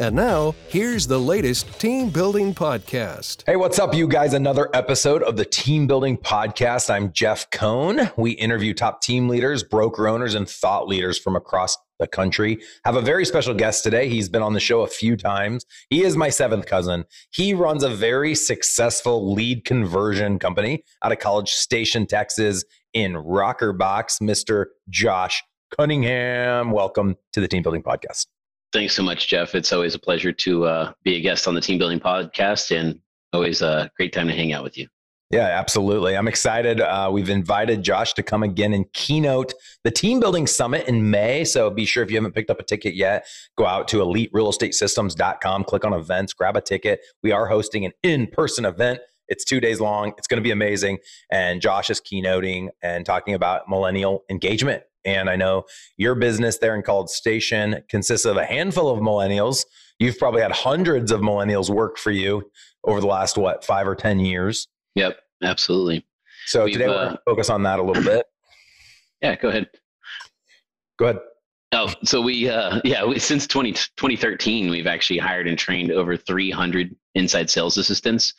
And now, here's the latest team building podcast. Hey, what's up, you guys? Another episode of the Team Building Podcast. I'm Jeff Cohn. We interview top team leaders, broker owners, and thought leaders from across the country. Have a very special guest today. He's been on the show a few times. He is my seventh cousin. He runs a very successful lead conversion company out of College Station, Texas, in Rokrbox, Mr. Josh Cunningham. Welcome to the Team Building Podcast. Thanks so much, Jeff. It's always a pleasure to uh, be a guest on the Team Building Podcast and always a great time to hang out with you. Yeah, absolutely. I'm excited. Uh, we've invited Josh to come again and keynote the Team Building Summit in May. So be sure if you haven't picked up a ticket yet, go out to eliterealestatesystems.com, click on events, grab a ticket. We are hosting an in person event. It's two days long. It's going to be amazing. And Josh is keynoting and talking about millennial engagement and I know your business there in College Station consists of a handful of millennials. You've probably had hundreds of millennials work for you over the last, what, five or 10 years? Yep, absolutely. So We've, today we're going to uh, focus on that a little bit. Yeah, go ahead. Go ahead. Oh, so we, uh, yeah, we, since 20, 2013, we've actually hired and trained over 300 inside sales assistants.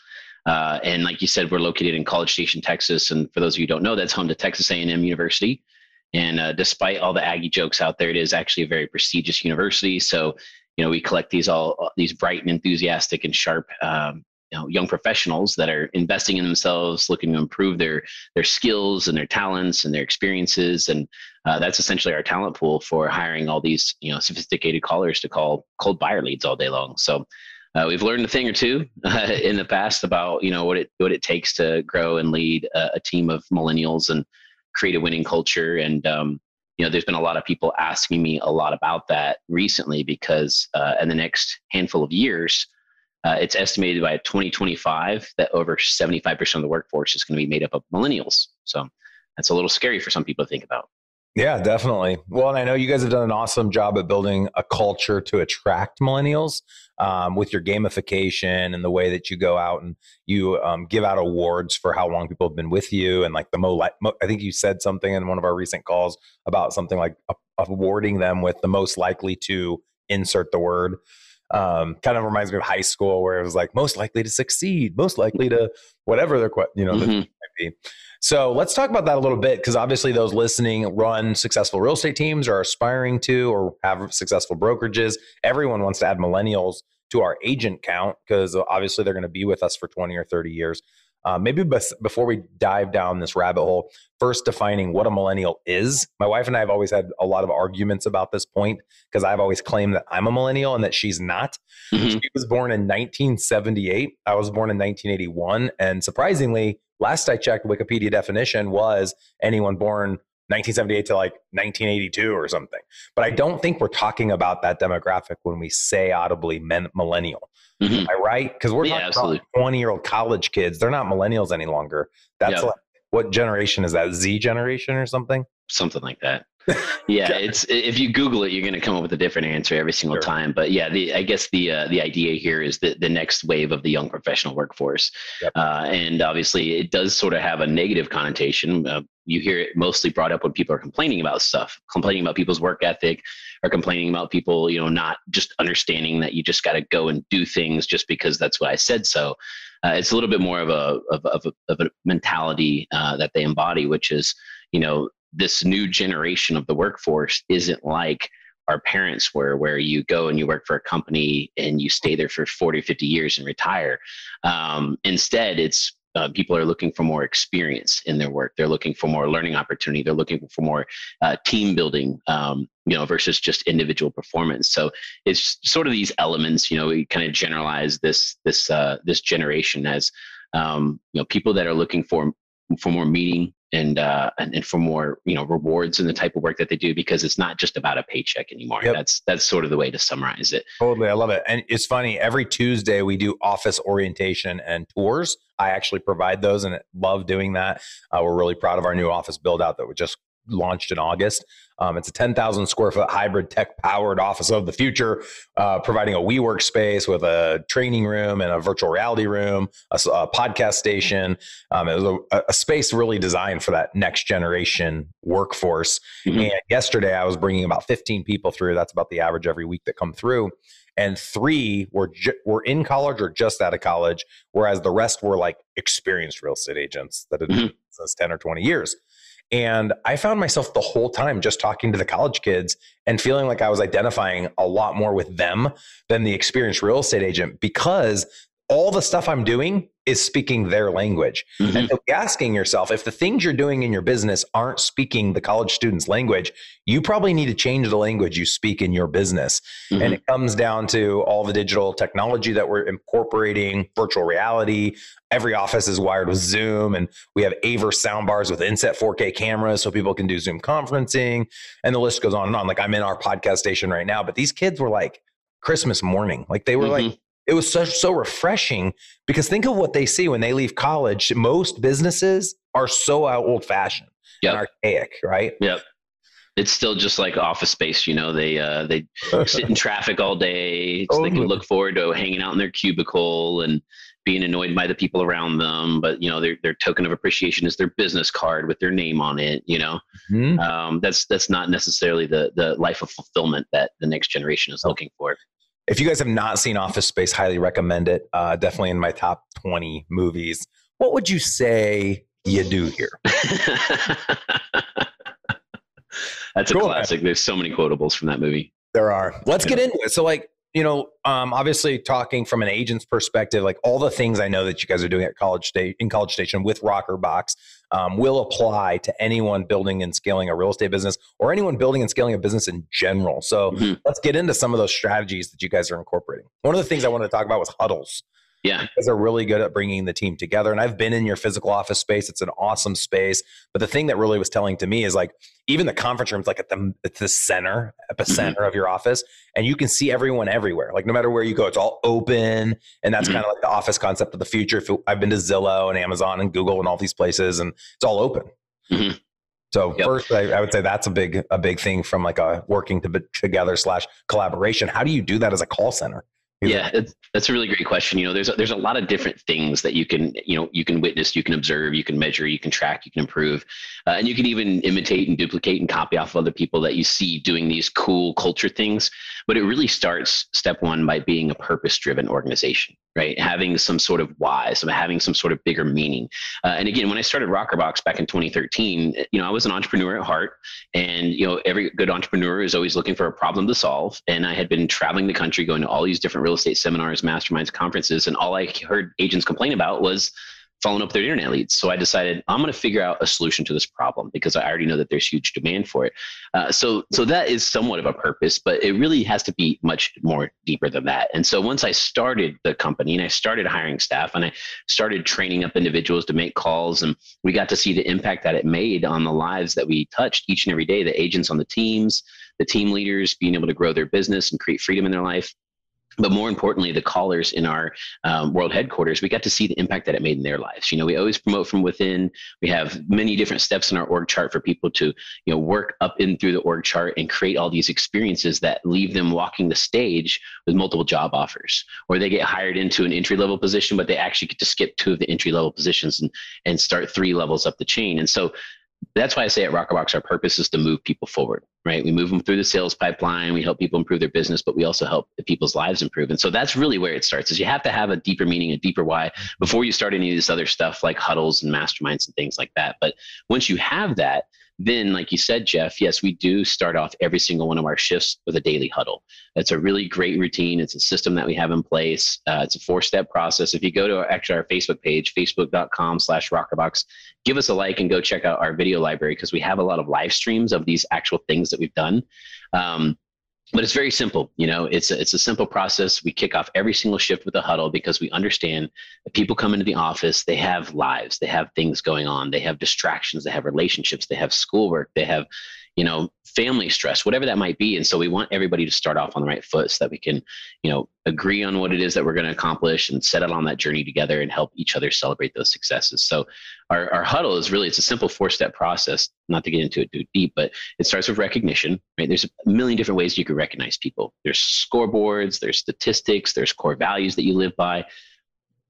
Uh, and like you said, we're located in College Station, Texas. And for those of you who don't know, that's home to Texas A&M University. And uh, despite all the Aggie jokes out there, it is actually a very prestigious university. So, you know, we collect these all these bright and enthusiastic and sharp, um, you know, young professionals that are investing in themselves, looking to improve their their skills and their talents and their experiences. And uh, that's essentially our talent pool for hiring all these, you know, sophisticated callers to call cold buyer leads all day long. So. Uh, we've learned a thing or two uh, in the past about you know what it what it takes to grow and lead a, a team of millennials and create a winning culture. And, um, you know, there's been a lot of people asking me a lot about that recently because uh, in the next handful of years, uh, it's estimated by 2025 that over 75% of the workforce is going to be made up of millennials. So that's a little scary for some people to think about. Yeah, definitely. Well, and I know you guys have done an awesome job at building a culture to attract millennials um, with your gamification and the way that you go out and you um, give out awards for how long people have been with you. And like the mo, mo I think you said something in one of our recent calls about something like awarding them with the most likely to insert the word. Um, kind of reminds me of high school where it was like most likely to succeed, most likely to whatever their you know mm-hmm. might be. So let's talk about that a little bit because obviously those listening run successful real estate teams or aspiring to or have successful brokerages. Everyone wants to add millennials to our agent count because obviously they're going to be with us for 20 or 30 years. Uh, maybe before we dive down this rabbit hole, first defining what a millennial is. My wife and I have always had a lot of arguments about this point because I've always claimed that I'm a millennial and that she's not. Mm-hmm. She was born in 1978. I was born in 1981. And surprisingly, last I checked, Wikipedia definition was anyone born 1978 to like 1982 or something. But I don't think we're talking about that demographic when we say audibly men, millennial. Mm-hmm. Am I right? Because we're yeah, talking about 20 year old college kids. They're not millennials any longer. That's yep. like, what generation is that? Z generation or something? Something like that yeah, it's if you Google it, you're going to come up with a different answer every single sure. time. But yeah, the I guess the uh, the idea here is that the next wave of the young professional workforce, yep. uh, and obviously it does sort of have a negative connotation. Uh, you hear it mostly brought up when people are complaining about stuff, complaining about people's work ethic, or complaining about people, you know, not just understanding that you just got to go and do things just because that's what I said so. Uh, it's a little bit more of a of, of, a, of a mentality uh, that they embody, which is you know this new generation of the workforce isn't like our parents were, where you go and you work for a company and you stay there for 40, 50 years and retire. Um, instead, it's uh, people are looking for more experience in their work. They're looking for more learning opportunity. They're looking for more uh, team building, um, you know, versus just individual performance. So it's sort of these elements. You know, we kind of generalize this this uh, this generation as um, you know people that are looking for for more meaning and uh and, and for more you know rewards in the type of work that they do because it's not just about a paycheck anymore. Yep. that's that's sort of the way to summarize it. Totally i love it. And it's funny every tuesday we do office orientation and tours. I actually provide those and love doing that. Uh, we're really proud of our new office build out that we just launched in August. Um, it's a 10,000 square foot hybrid tech powered office of the future, uh, providing a WeWork space with a training room and a virtual reality room, a, a podcast station. Um, it was a, a, space really designed for that next generation workforce. Mm-hmm. And yesterday I was bringing about 15 people through. That's about the average every week that come through. And three were ju- were in college or just out of college, whereas the rest were like experienced real estate agents that had mm-hmm. been since 10 or 20 years. And I found myself the whole time just talking to the college kids and feeling like I was identifying a lot more with them than the experienced real estate agent because all the stuff I'm doing is speaking their language. Mm-hmm. And so asking yourself if the things you're doing in your business aren't speaking the college student's language, you probably need to change the language you speak in your business. Mm-hmm. And it comes down to all the digital technology that we're incorporating, virtual reality. Every office is wired with Zoom, and we have Aver soundbars with inset 4K cameras so people can do Zoom conferencing. And the list goes on and on. Like I'm in our podcast station right now, but these kids were like, Christmas morning. Like they were mm-hmm. like it was so, so refreshing because think of what they see when they leave college. Most businesses are so old fashioned yep. and archaic, right? Yep. It's still just like office space, you know. They uh, they sit in traffic all day, so they can look forward to hanging out in their cubicle and being annoyed by the people around them. But you know, their their token of appreciation is their business card with their name on it. You know, mm-hmm. um, that's that's not necessarily the the life of fulfillment that the next generation is looking for. If you guys have not seen Office Space, highly recommend it. Uh, definitely in my top 20 movies. What would you say you do here? That's a cool, classic. Man. There's so many quotables from that movie. There are. Let's get into it. So, like, you know, um, obviously talking from an agent's perspective, like all the things I know that you guys are doing at College State in College Station with Rokrbox um, will apply to anyone building and scaling a real estate business or anyone building and scaling a business in general. So mm-hmm. let's get into some of those strategies that you guys are incorporating. One of the things I wanted to talk about was huddles. Yeah. Because they're really good at bringing the team together. And I've been in your physical office space. It's an awesome space. But the thing that really was telling to me is like even the conference room's like at the at the center, epicenter mm-hmm. of your office. And you can see everyone everywhere. Like no matter where you go, it's all open. And that's mm-hmm. kind of like the office concept of the future. I've been to Zillow and Amazon and Google and all these places, and it's all open. Mm-hmm. So yep. first, I, I, would say that's a big a big thing from like a working to, together slash collaboration. How do you do that as a call center? Yeah, that's a really great question. You know, there's a, there's a lot of different things that you can you know you can witness, you can observe, you can measure, you can track, you can improve, uh, and you can even imitate and duplicate and copy off of other people that you see doing these cool culture things. But it really starts step one by being a purpose driven organization right? Having some sort of why, some having some sort of bigger meaning. Uh, and again, when I started Rokrbox back in 2013, you know, I was an entrepreneur at heart, and you know, every good entrepreneur is always looking for a problem to solve. And I had been traveling the country, going to all these different real estate seminars, masterminds, conferences, and all I heard agents complain about was following up their internet leads. So I decided I'm going to figure out a solution to this problem because I already know that there's huge demand for it. Uh, so so that is somewhat of a purpose, but it really has to be much more deeper than that. And so once I started the company and I started hiring staff and I started training up individuals to make calls, and we got to see the impact that it made on the lives that we touched each and every day. The agents on the teams, the team leaders being able to grow their business and create freedom in their life but more importantly, the callers in our um, world headquarters, we got to see the impact that it made in their lives. You know, we always promote from within. We have many different steps in our org chart for people to, you know, work up in through the org chart and create all these experiences that leave them walking the stage with multiple job offers, or they get hired into an entry level position, but they actually get to skip two of the entry level positions and and start three levels up the chain. And so that's why I say at Rokrbox, our purpose is to move people forward, right? We move them through the sales pipeline. We help people improve their business, but we also help people's lives improve. And so that's really where it starts is you have to have a deeper meaning, a deeper why before you start any of this other stuff like huddles and masterminds and things like that. But once you have that, then, like you said, Jeff, yes, we do start off every single one of our shifts with a daily huddle. It's a really great routine. It's a system that we have in place. Uh, it's a four-step process. If you go to our, actually our Facebook page, facebook.com slash rokrbox, give us a like and go check out our video library because we have a lot of live streams of these actual things that we've done. Um, but it's very simple you know it's a, it's a simple process. We kick off every single shift with a huddle because we understand that people come into the office they have lives they have things going on they have distractions they have relationships they have schoolwork they have you know family stress whatever that might be. And so we want everybody to start off on the right foot so that we can you know agree on what it is that we're going to accomplish and set out on that journey together and help each other celebrate those successes. So our, our huddle is really it's a simple four step process not to get into it too deep but it starts with recognition right? There's a million different ways you can recognize people. There's scoreboards there's statistics there's core values that you live by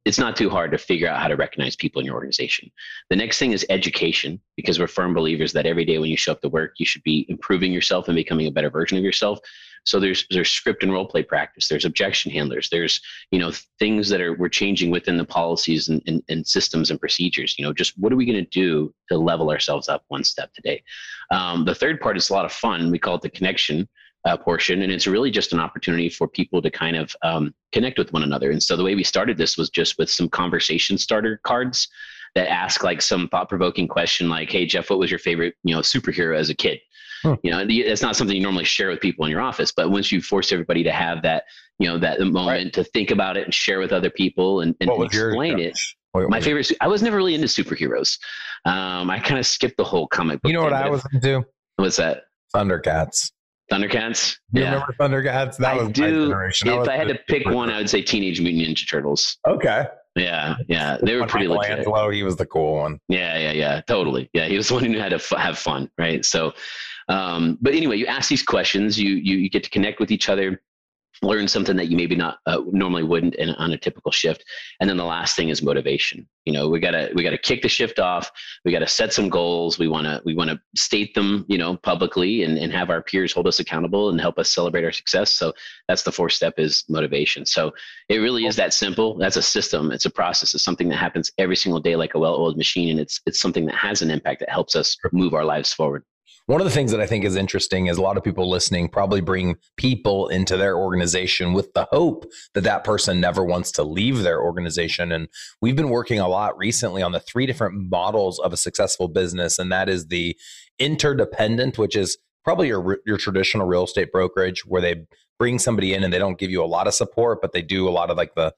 it's not too hard to figure out how to recognize people in your organization. The next thing is education, because we're firm believers that every day when you show up to work, you should be improving yourself and becoming a better version of yourself. So there's there's script and role play practice. There's objection handlers. There's you know things that are we're changing within the policies and, and, and systems and procedures. You know, just what are we going to do to level ourselves up one step today? Um, the third part is a lot of fun. We call it the connection uh, portion, and it's really just an opportunity for people to kind of um, connect with one another. And so the way we started this was just with some conversation starter cards that ask like some thought-provoking question, like, "Hey Jeff, what was your favorite you know superhero as a kid?" Hmm. You know, it's not something you normally share with people in your office, but once you force everybody to have that, you know, that moment right. to think about it and share with other people and, and explain your, it. What, my favorite, I was never really into superheroes. Um, I kind of skipped the whole comic book. You know what I was into? What's that? Thundercats. Thundercats. You yeah. remember Thundercats? That I was do. If I had to pick one, I would say Teenage Mutant Ninja Turtles. Okay. Yeah, yeah, they were pretty legit. Angelo, he was the cool one. Yeah, yeah, yeah, totally. Yeah, he was the one who knew how to f- have fun, right? So, um, but anyway, you ask these questions, you you you get to connect with each other learn something that you maybe not uh, normally wouldn't in, on a typical shift. And then the last thing is motivation. You know we got to we got to kick the shift off. We got to set some goals. We want to we want to state them you know publicly and, and have our peers hold us accountable and help us celebrate our success. So that's the fourth step is motivation. So it really is that simple. That's a system. It's a process. It's something that happens every single day like a well-oiled machine and it's it's something that has an impact that helps us move our lives forward one of the things that I think is interesting is a lot of people listening probably bring people into their organization with the hope that that person never wants to leave their organization. And we've been working a lot recently on the three different models of a successful business, and that is the interdependent, which is probably your your traditional real estate brokerage where they bring somebody in and they don't give you a lot of support, but they do a lot of like the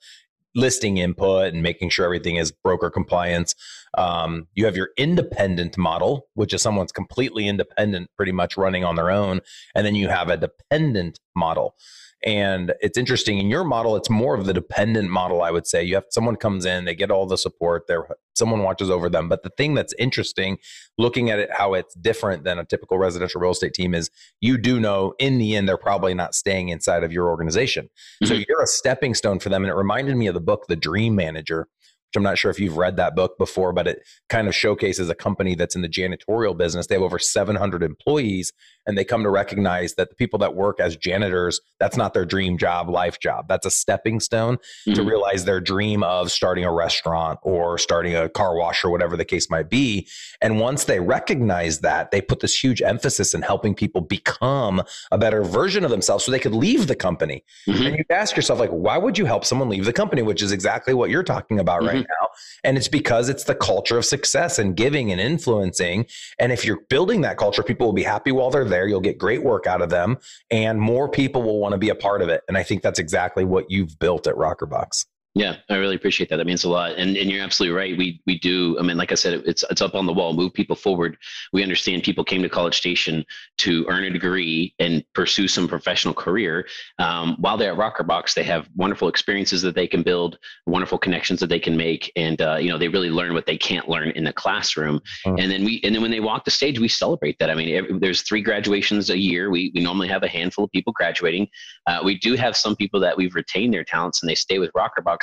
listing input and making sure everything is broker compliance. Um, you have your independent model, which is someone's completely independent, pretty much running on their own. And then you have a dependent model. And it's interesting in your model, it's more of the dependent model, I would say. You have someone comes in, they get all the support, there someone watches over them. But the thing that's interesting, looking at it how it's different than a typical residential real estate team, is you do know in the end they're probably not staying inside of your organization. Mm-hmm. So you're a stepping stone for them. And it reminded me of the book The Dream Manager which I'm not sure if you've read that book before, but it kind of showcases a company that's in the janitorial business. They have over 700 employees, and they come to recognize that the people that work as janitors, that's not their dream job, life job. That's a stepping stone mm-hmm. to realize their dream of starting a restaurant or starting a car wash or whatever the case might be. And once they recognize that, they put this huge emphasis in helping people become a better version of themselves so they could leave the company. Mm-hmm. And you ask yourself, like, why would you help someone leave the company? Which is exactly what you're talking about mm-hmm. right now. And it's because it's the culture of success and giving and influencing. And if you're building that culture, people will be happy while they're there. You'll get great work out of them, and more people will want to be a part of it. And I think that's exactly what you've built at Rokrbox. Yeah, I really appreciate that. That means a lot. And and you're absolutely right. We we do. I mean, like I said, it's it's up on the wall. Move people forward. We understand people came to College Station to earn a degree and pursue some professional career. Um, while they're at Rokrbox, they have wonderful experiences that they can build, wonderful connections that they can make, and uh, you know they really learn what they can't learn in the classroom. Mm. And then we and then when they walk the stage, we celebrate that. I mean, every, there's three graduations a year. We we normally have a handful of people graduating. Uh, we do have some people that we've retained their talents and they stay with Rokrbox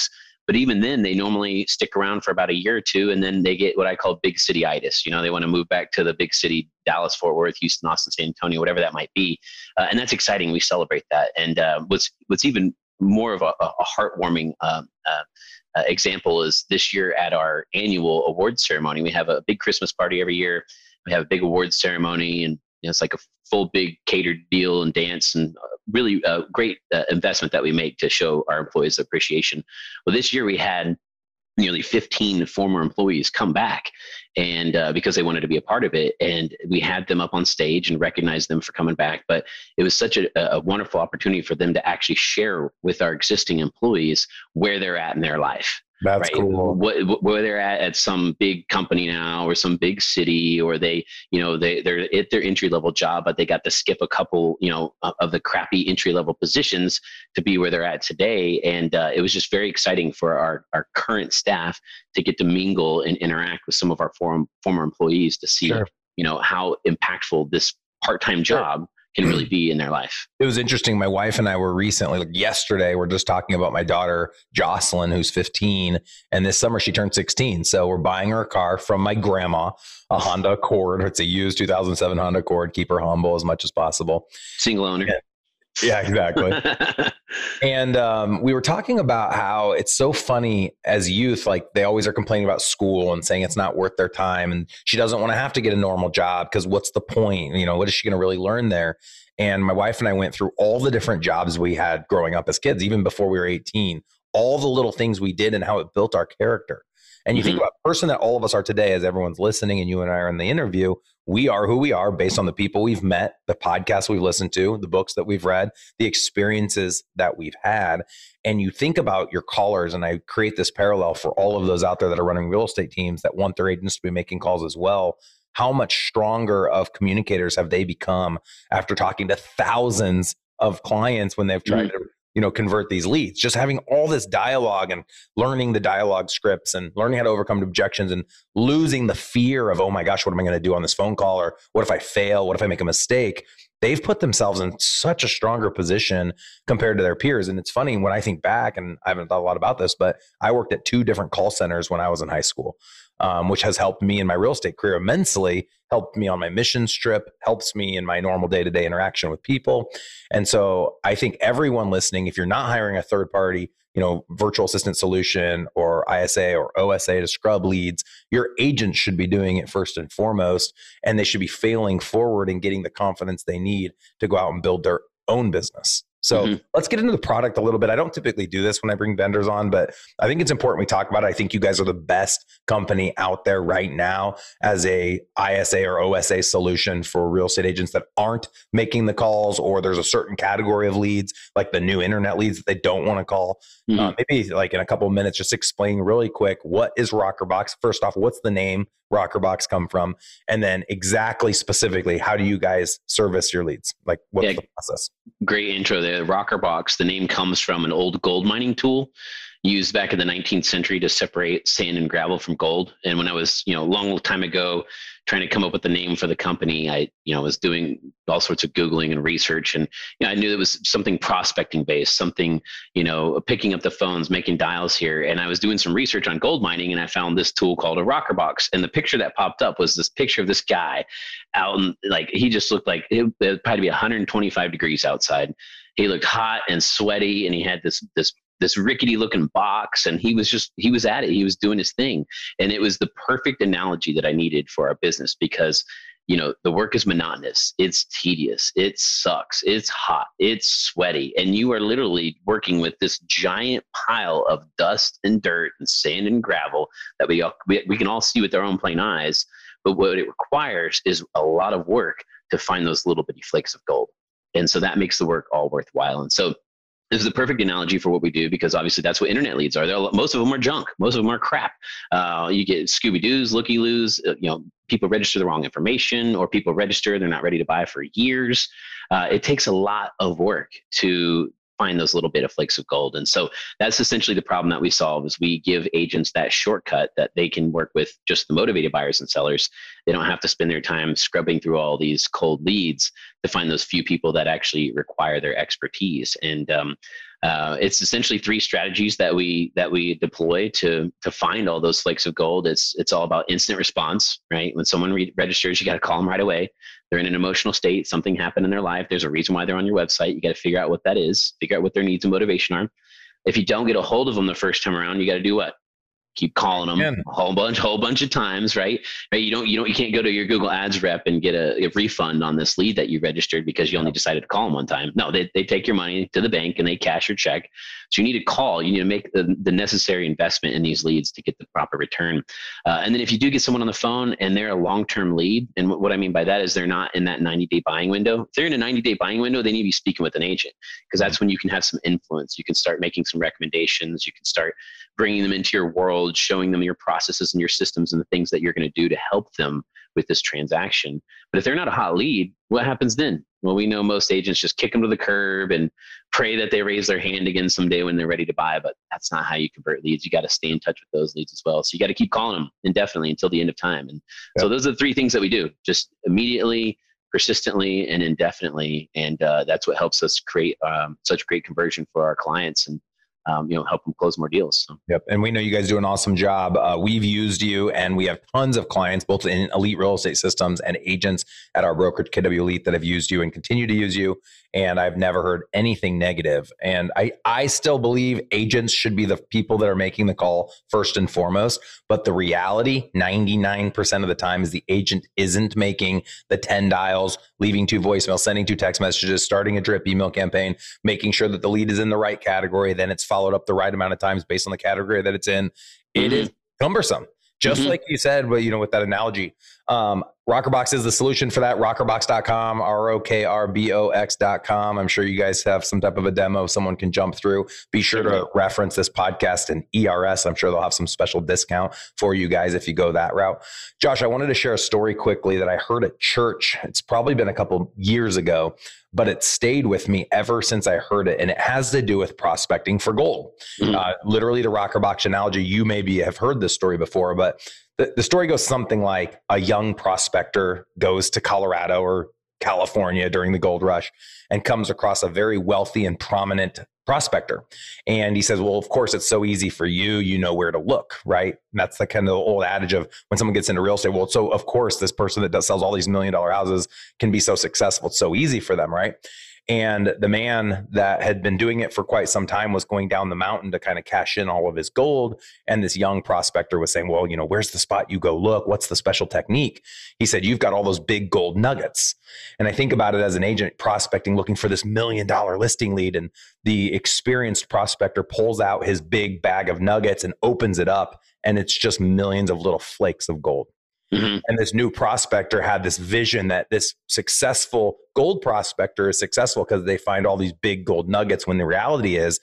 but even then, they normally stick around for about a year or two, and then they get what I call big city itis. You know, they want to move back to the big city, Dallas, Fort Worth, Houston, Austin, San Antonio, whatever that might be, uh, and that's exciting. We celebrate that. And uh, what's what's even more of a, a heartwarming um, uh, uh, example is this year at our annual awards ceremony. We have a big Christmas party every year. We have a big awards ceremony, and you know, it's like a full big catered deal and dance and uh, really a great uh, investment that we make to show our employees appreciation. Well, this year we had nearly 15 former employees come back and uh, because they wanted to be a part of it and we had them up on stage and recognized them for coming back but it was such a, a wonderful opportunity for them to actually share with our existing employees where they're at in their life that's right? cool. What, where they're at at some big company now, or some big city, or they, you know, they they're at their entry level job, but they got to skip a couple, you know, of the crappy entry level positions to be where they're at today. And uh, it was just very exciting for our our current staff to get to mingle and interact with some of our former former employees to see, sure. you know, how impactful this part time job. Sure can really be in their life. It was interesting. My wife and I were recently, like yesterday, we're just talking about my daughter, Jocelyn, who's 15. And this summer she turned 16. So we're buying her a car from my grandma, a Honda Accord. It's a used 2007 Honda Accord. Keep her humble as much as possible. Single owner. And, yeah, exactly. and um, we were talking about how it's so funny as youth, like they always are complaining about school and saying it's not worth their time. And she doesn't want to have to get a normal job because what's the point? You know, what is she going to really learn there? And my wife and I went through all the different jobs we had growing up as kids, even before we were 18, all the little things we did and how it built our character. And you mm-hmm. think about the person that all of us are today, as everyone's listening and you and I are in the interview, we are who we are based on the people we've met, the podcasts we've listened to, the books that we've read, the experiences that we've had. And you think about your callers, and I create this parallel for all of those out there that are running real estate teams that want their agents to be making calls as well. How much stronger of communicators have they become after talking to thousands of clients when they've tried mm-hmm. to you know convert these leads. Just having all this dialogue and learning the dialogue scripts and learning how to overcome objections and losing the fear of oh my gosh what am i going to do on this phone call? or what if i fail? What if i make a mistake they've put themselves in such a stronger position compared to their peers and it's funny when i think back and i haven't thought a lot about this but i worked at two different call centers when i was in high school um, which has helped me in my real estate career immensely, helped me on my mission trip, helps me in my normal day to day interaction with people. And so I think everyone listening, if you're not hiring a third party, you know, virtual assistant solution or ISA or OSA to scrub leads, your agents should be doing it first and foremost. And they should be failing forward and getting the confidence they need to go out and build their own business. So mm-hmm. let's get into the product a little bit. I don't typically do this when I bring vendors on, but I think it's important we talk about it. I think you guys are the best company out there right now as a ISA or OSA solution for real estate agents that aren't making the calls or there's a certain category of leads like the new internet leads that they don't want to call. Mm-hmm. Uh, maybe like in a couple of minutes, just explain really quick what is Rokrbox. First off, what's the name Rokrbox come from? And then exactly specifically, how do you guys service your leads? Like what's yeah, the process? Great intro there. Rokrbox, the name comes from an old gold mining tool used back in the 19th century to separate sand and gravel from gold. And when I was, you know, a long time ago trying to come up with the name for the company, I, you know, was doing all sorts of Googling and research. And, you know, I knew it was something prospecting based, something, you know, picking up the phones, making dials here. And I was doing some research on gold mining and I found this tool called a rocker box. And the picture that popped up was this picture of this guy out and like, he just looked like it would probably be 125 degrees outside. He looked hot and sweaty and he had this, this this rickety looking box and he was just he was at it. He was doing his thing. And it was the perfect analogy that i needed for our business because you know the work is monotonous. It's tedious. It sucks. It's hot. It's sweaty. And you are literally working with this giant pile of dust and dirt and sand and gravel that we, all, we, we can all see with our own plain eyes. But what it requires is a lot of work to find those little bitty flakes of gold and so that makes the work all worthwhile and so this is the perfect analogy for what we do because obviously that's what internet leads are. They're, most of them are junk. Most of them are crap. Uh, you get Scooby Doo's, Looky Loos. Uh, you know, people register the wrong information, or people register they're not ready to buy for years. Uh, it takes a lot of work to find those little bit of flakes of gold. And so that's essentially the problem that we solve is we give agents that shortcut that they can work with just the motivated buyers and sellers. They don't have to spend their time scrubbing through all these cold leads to find those few people that actually require their expertise. And um, uh, it's essentially three strategies that we that we deploy to to find all those flakes of gold. It's it's all about instant response, right? When someone re- registers, you got to call them right away. They're in an emotional state. Something happened in their life. There's a reason why they're on your website. You got to figure out what that is. Figure out what their needs and motivation are. If you don't get a hold of them the first time around, you got to do what? Keep calling them a whole bunch, whole bunch of times, right? Right. You don't, you don't, you can't go to your Google Ads rep and get a, a, refund on this lead that you registered because you only decided to call them one time. No, they, they take your money to the bank and they cash your check. So you need to call. You need to make the, the necessary investment in these leads to get the proper return. Uh, and then if you do get someone on the phone and they're a long term lead, and what I mean by that is they're not in that 90 day buying window. If they're in a 90 day buying window, they need to be speaking with an agent because that's when you can have some influence. You can start making some recommendations. You can start bringing them into your world, showing them your processes and your systems and the things that you're going to do to help them with this transaction. But if they're not a hot lead, what happens then? Well, we know most agents just kick them to the curb and pray that they raise their hand again someday when they're ready to buy. But that's not how you convert leads. You got to stay in touch with those leads as well. So you got to keep calling them indefinitely until the end of time. And so those are the three things that we do: just immediately, persistently, and indefinitely. And uh, that's what helps us create um, such great conversion for our clients. And um, you know help them close more deals. So. Yep, and we know you guys do an awesome job. Uh, we've used you, and we have tons of clients, both in elite real estate systems and agents at our brokerage KW Elite that have used you and continue to use you. And I've never heard anything negative. And I I still believe agents should be the people that are making the call first and foremost. But the reality, ninety nine percent of the time, is the agent isn't making the ten dials, leaving two voicemails, sending two text messages, starting a drip email campaign, making sure that the lead is in the right category. Then it's followed up the right amount of times based on the category that it's in. It mm-hmm. is cumbersome. Just mm-hmm. like you said, but you know, with that analogy, um, Rokrbox is the solution for that. Rokrbox.com, R O K R B O X.com. I'm sure you guys have some type of a demo someone can jump through. Be sure to reference this podcast and ERS. I'm sure they'll have some special discount for you guys if you go that route. Josh, I wanted to share a story quickly that I heard at church. It's probably been a couple years ago, but it stayed with me ever since I heard it. And it has to do with prospecting for gold. Mm-hmm. Uh, literally, the Rockerbox analogy, you maybe have heard this story before, but the, the story goes something like a young prospector goes to Colorado or California during the gold rush and comes across a very wealthy and prominent prospector. And he says, Well, of course, it's so easy for you. You know where to look, right? And that's the kind of old adage of when someone gets into real estate. Well, so of course, this person that does, sells all these million dollar houses can be so successful. It's so easy for them, right? And the man that had been doing it for quite some time was going down the mountain to kind of cash in all of his gold. And this young prospector was saying, Well, you know, where's the spot you go look? What's the special technique? He said, You've got all those big gold nuggets. And I think about it as an agent prospecting, looking for this million dollar listing lead. And the experienced prospector pulls out his big bag of nuggets and opens it up. And it's just millions of little flakes of gold. Mm-hmm. And this new prospector had this vision that this successful gold prospector is successful because they find all these big gold nuggets when the reality is,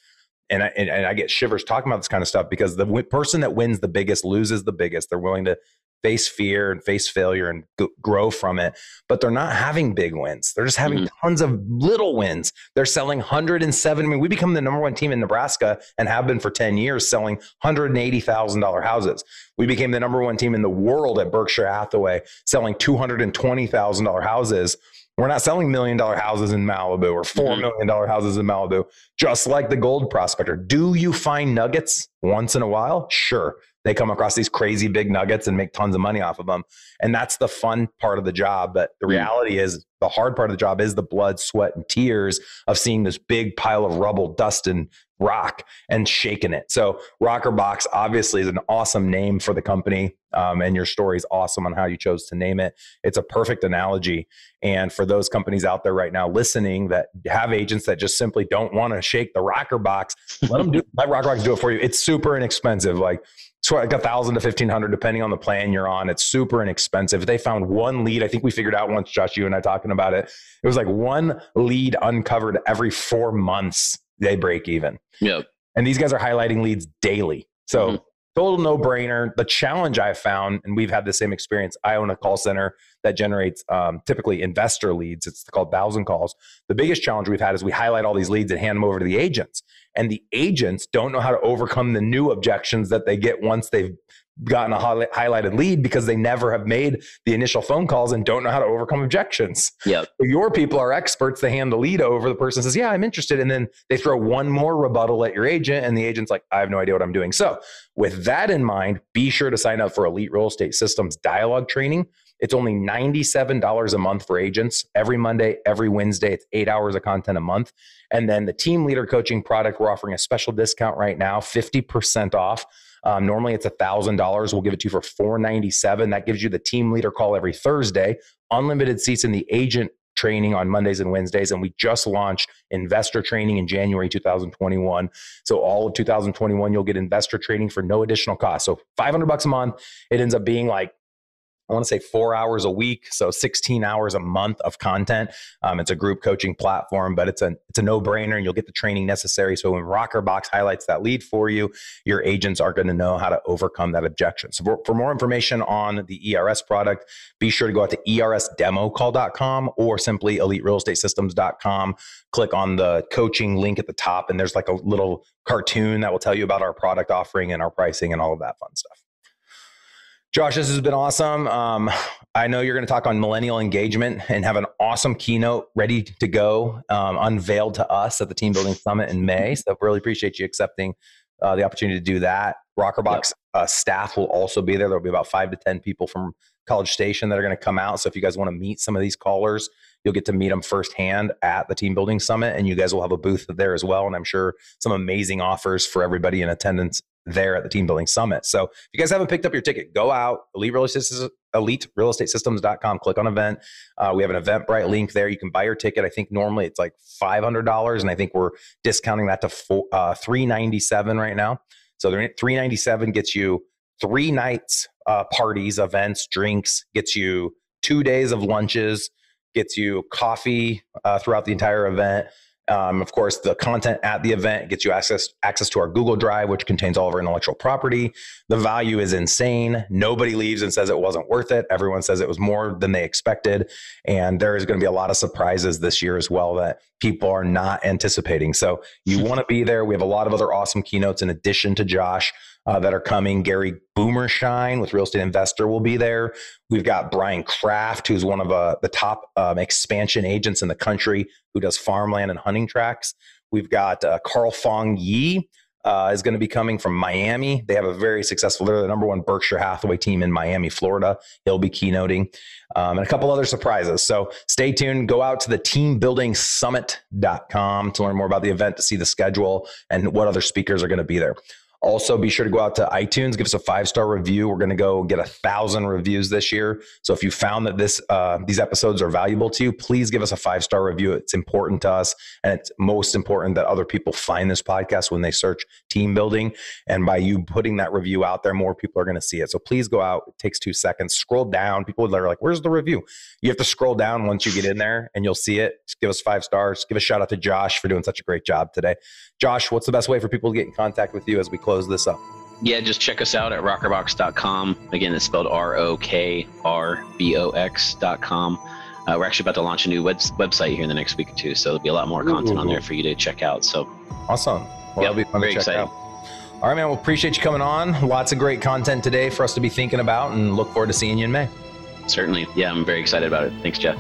and I, and, and I get shivers talking about this kind of stuff because the w- person that wins the biggest loses the biggest. They're willing to face fear and face failure and g- grow from it. But they're not having big wins. They're just having mm-hmm. tons of little wins. They're selling 107. I mean, we become the number one team in Nebraska and have been for 10 years selling $180,000 houses. We became the number one team in the world at Berkshire Hathaway selling $220,000 houses. We're not selling million dollar houses in Malibu or four mm-hmm. million dollar houses in Malibu, just like the gold prospector. Do you find nuggets once in a while? Sure they come across these crazy big nuggets and make tons of money off of them. And that's the fun part of the job. But the reality is, the hard part of the job is the blood, sweat, and tears of seeing this big pile of rubble, dust, and rock and shaking it. So, Rokrbox obviously is an awesome name for the company. Um, and your story is awesome on how you chose to name it. It's a perfect analogy. And for those companies out there right now listening that have agents that just simply don't want to shake the Rocker Box, let them do let Rokrbox do it for you. It's super inexpensive. Like so like a thousand to fifteen hundred, depending on the plan you're on. It's super inexpensive. They found one lead. I think we figured out once, Josh, you and I talking about it. It was like one lead uncovered every four months. They break even. Yep. And these guys are highlighting leads daily. So mm-hmm. Total no brainer. The challenge I found, and we've had the same experience. I own a call center that generates um, typically investor leads. It's called thousand calls. The biggest challenge we've had is we highlight all these leads and hand them over to the agents and the agents don't know how to overcome the new objections that they get once they've gotten a highlighted lead because they never have made the initial phone calls and don't know how to overcome objections. Yeah. Your people are experts. They hand the lead over. The person says, Yeah, I'm interested. And then they throw one more rebuttal at your agent, and the agent's like, I have no idea what I'm doing. So, with that in mind, be sure to sign up for Elite Real Estate Systems dialogue training. It's only $97 a month for agents every Monday, every Wednesday. It's eight hours of content a month. And then the team leader coaching product, we're offering a special discount right now, 50% off. Um, normally it's a thousand dollars. We'll give it to you for four ninety seven. That gives you the team leader call every Thursday, unlimited seats in the agent training on Mondays and Wednesdays. And we just launched investor training in January 2021. So all of 2021, you'll get investor training for no additional cost. So 500 bucks a month. It ends up being like I want to say four hours a week, so 16 hours a month of content. Um, it's a group coaching platform, but it's a it's a no brainer, and you'll get the training necessary. So when Rokrbox highlights that lead for you, your agents are going to know how to overcome that objection. So for, for more information on the ERS product, be sure to go out to ersdemocall.com or simply eliterealestatesystems.com. Click on the coaching link at the top, and there's like a little cartoon that will tell you about our product offering and our pricing and all of that fun stuff. Josh, this has been awesome. Um, I know you're going to talk on millennial engagement and have an awesome keynote ready to go, um, unveiled to us at the Team Building Summit in May. So, really appreciate you accepting uh, the opportunity to do that. Rokrbox uh, staff will also be there. There'll be about five to 10 people from College Station that are going to come out. So, if you guys want to meet some of these callers, you'll get to meet them firsthand at the Team Building Summit, and you guys will have a booth there as well. And I'm sure some amazing offers for everybody in attendance there at the Team Building Summit. So if you guys haven't picked up your ticket, go out, Elite Real Estate, EliteRealEstateSystems.com, click on event. Uh, we have an Eventbrite link there. You can buy your ticket. I think normally it's like $500, and I think we're discounting that to four, uh, 397 right now. So 397 gets you three nights, uh, parties, events, drinks, gets you two days of lunches, gets you coffee uh, throughout the entire event um, of course, the content at the event gets you access access to our Google Drive, which contains all of our intellectual property. The value is insane. Nobody leaves and says it wasn't worth it. Everyone says it was more than they expected, and there is going to be a lot of surprises this year as well that people are not anticipating. So you want to be there. We have a lot of other awesome keynotes in addition to Josh uh, that are coming. Gary Boomershine with Real Estate Investor will be there. We've got Brian Kraft, who's one of uh, the top um, expansion agents in the country who does farmland and hunting tracks. We've got uh, Carl Fong Yi. Uh, is going to be coming from Miami. They have a very successful, they're the number one Berkshire Hathaway team in Miami, Florida. He'll be keynoting um, and a couple other surprises. So stay tuned. Go out to the teambuildingsummit.com to learn more about the event, to see the schedule and what other speakers are going to be there. Also, be sure to go out to iTunes, give us a five star review. We're going to go get a thousand reviews this year. So if you found that this uh, these episodes are valuable to you, please give us a five star review. It's important to us, and it's most important that other people find this podcast when they search team building. And by you putting that review out there, more people are going to see it. So please go out. It takes two seconds. Scroll down. People are like, "Where's the review?" You have to scroll down once you get in there, and you'll see it. Just give us five stars. Give a shout out to Josh for doing such a great job today. Josh, what's the best way for people to get in contact with you as we close this up? Yeah, just check us out at rokrbox.com. Again, it's spelled R O K R B O X.com. Uh, we're actually about to launch a new web- website here in the next week or two, so there'll be a lot more content Ooh. on there for you to check out. So awesome! Well, yep, that'll be fun very to check excited. out. All right, man. Well, appreciate you coming on. Lots of great content today for us to be thinking about, and look forward to seeing you in May. Certainly. Yeah, I'm very excited about it. Thanks, Jeff.